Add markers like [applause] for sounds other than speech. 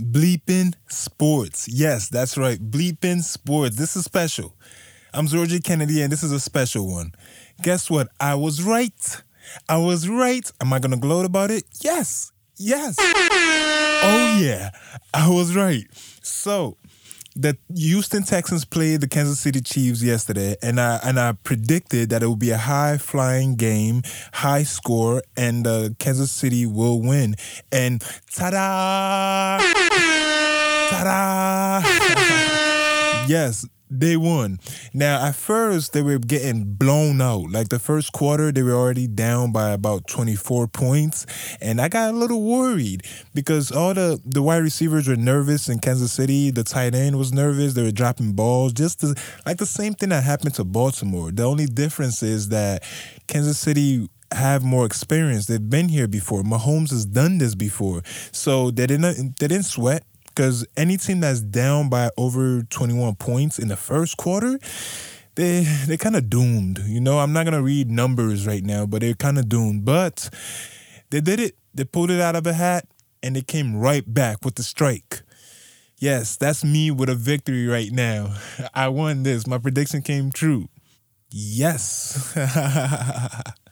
Bleeping Sports. Yes, that's right. Bleeping Sports. This is special. I'm Georgie Kennedy, and this is a special one. Guess what? I was right. I was right. Am I going to gloat about it? Yes. Yes. Oh, yeah. I was right. So, the Houston Texans played the Kansas City Chiefs yesterday, and I and I predicted that it would be a high flying game, high score, and uh, Kansas City will win. And ta-da! Ta-da! yes, they won. Now, at first, they were getting blown out. Like the first quarter, they were already down by about 24 points. And I got a little worried because all the, the wide receivers were nervous in Kansas City. The tight end was nervous. They were dropping balls. Just to, like the same thing that happened to Baltimore. The only difference is that Kansas City have more experience. They've been here before. Mahomes has done this before. So they didn't they didn't sweat because any team that's down by over 21 points in the first quarter, they they kind of doomed. You know, I'm not gonna read numbers right now, but they're kind of doomed. But they did it. They pulled it out of a hat, and they came right back with the strike. Yes, that's me with a victory right now. [laughs] I won this. My prediction came true. Yes. [laughs]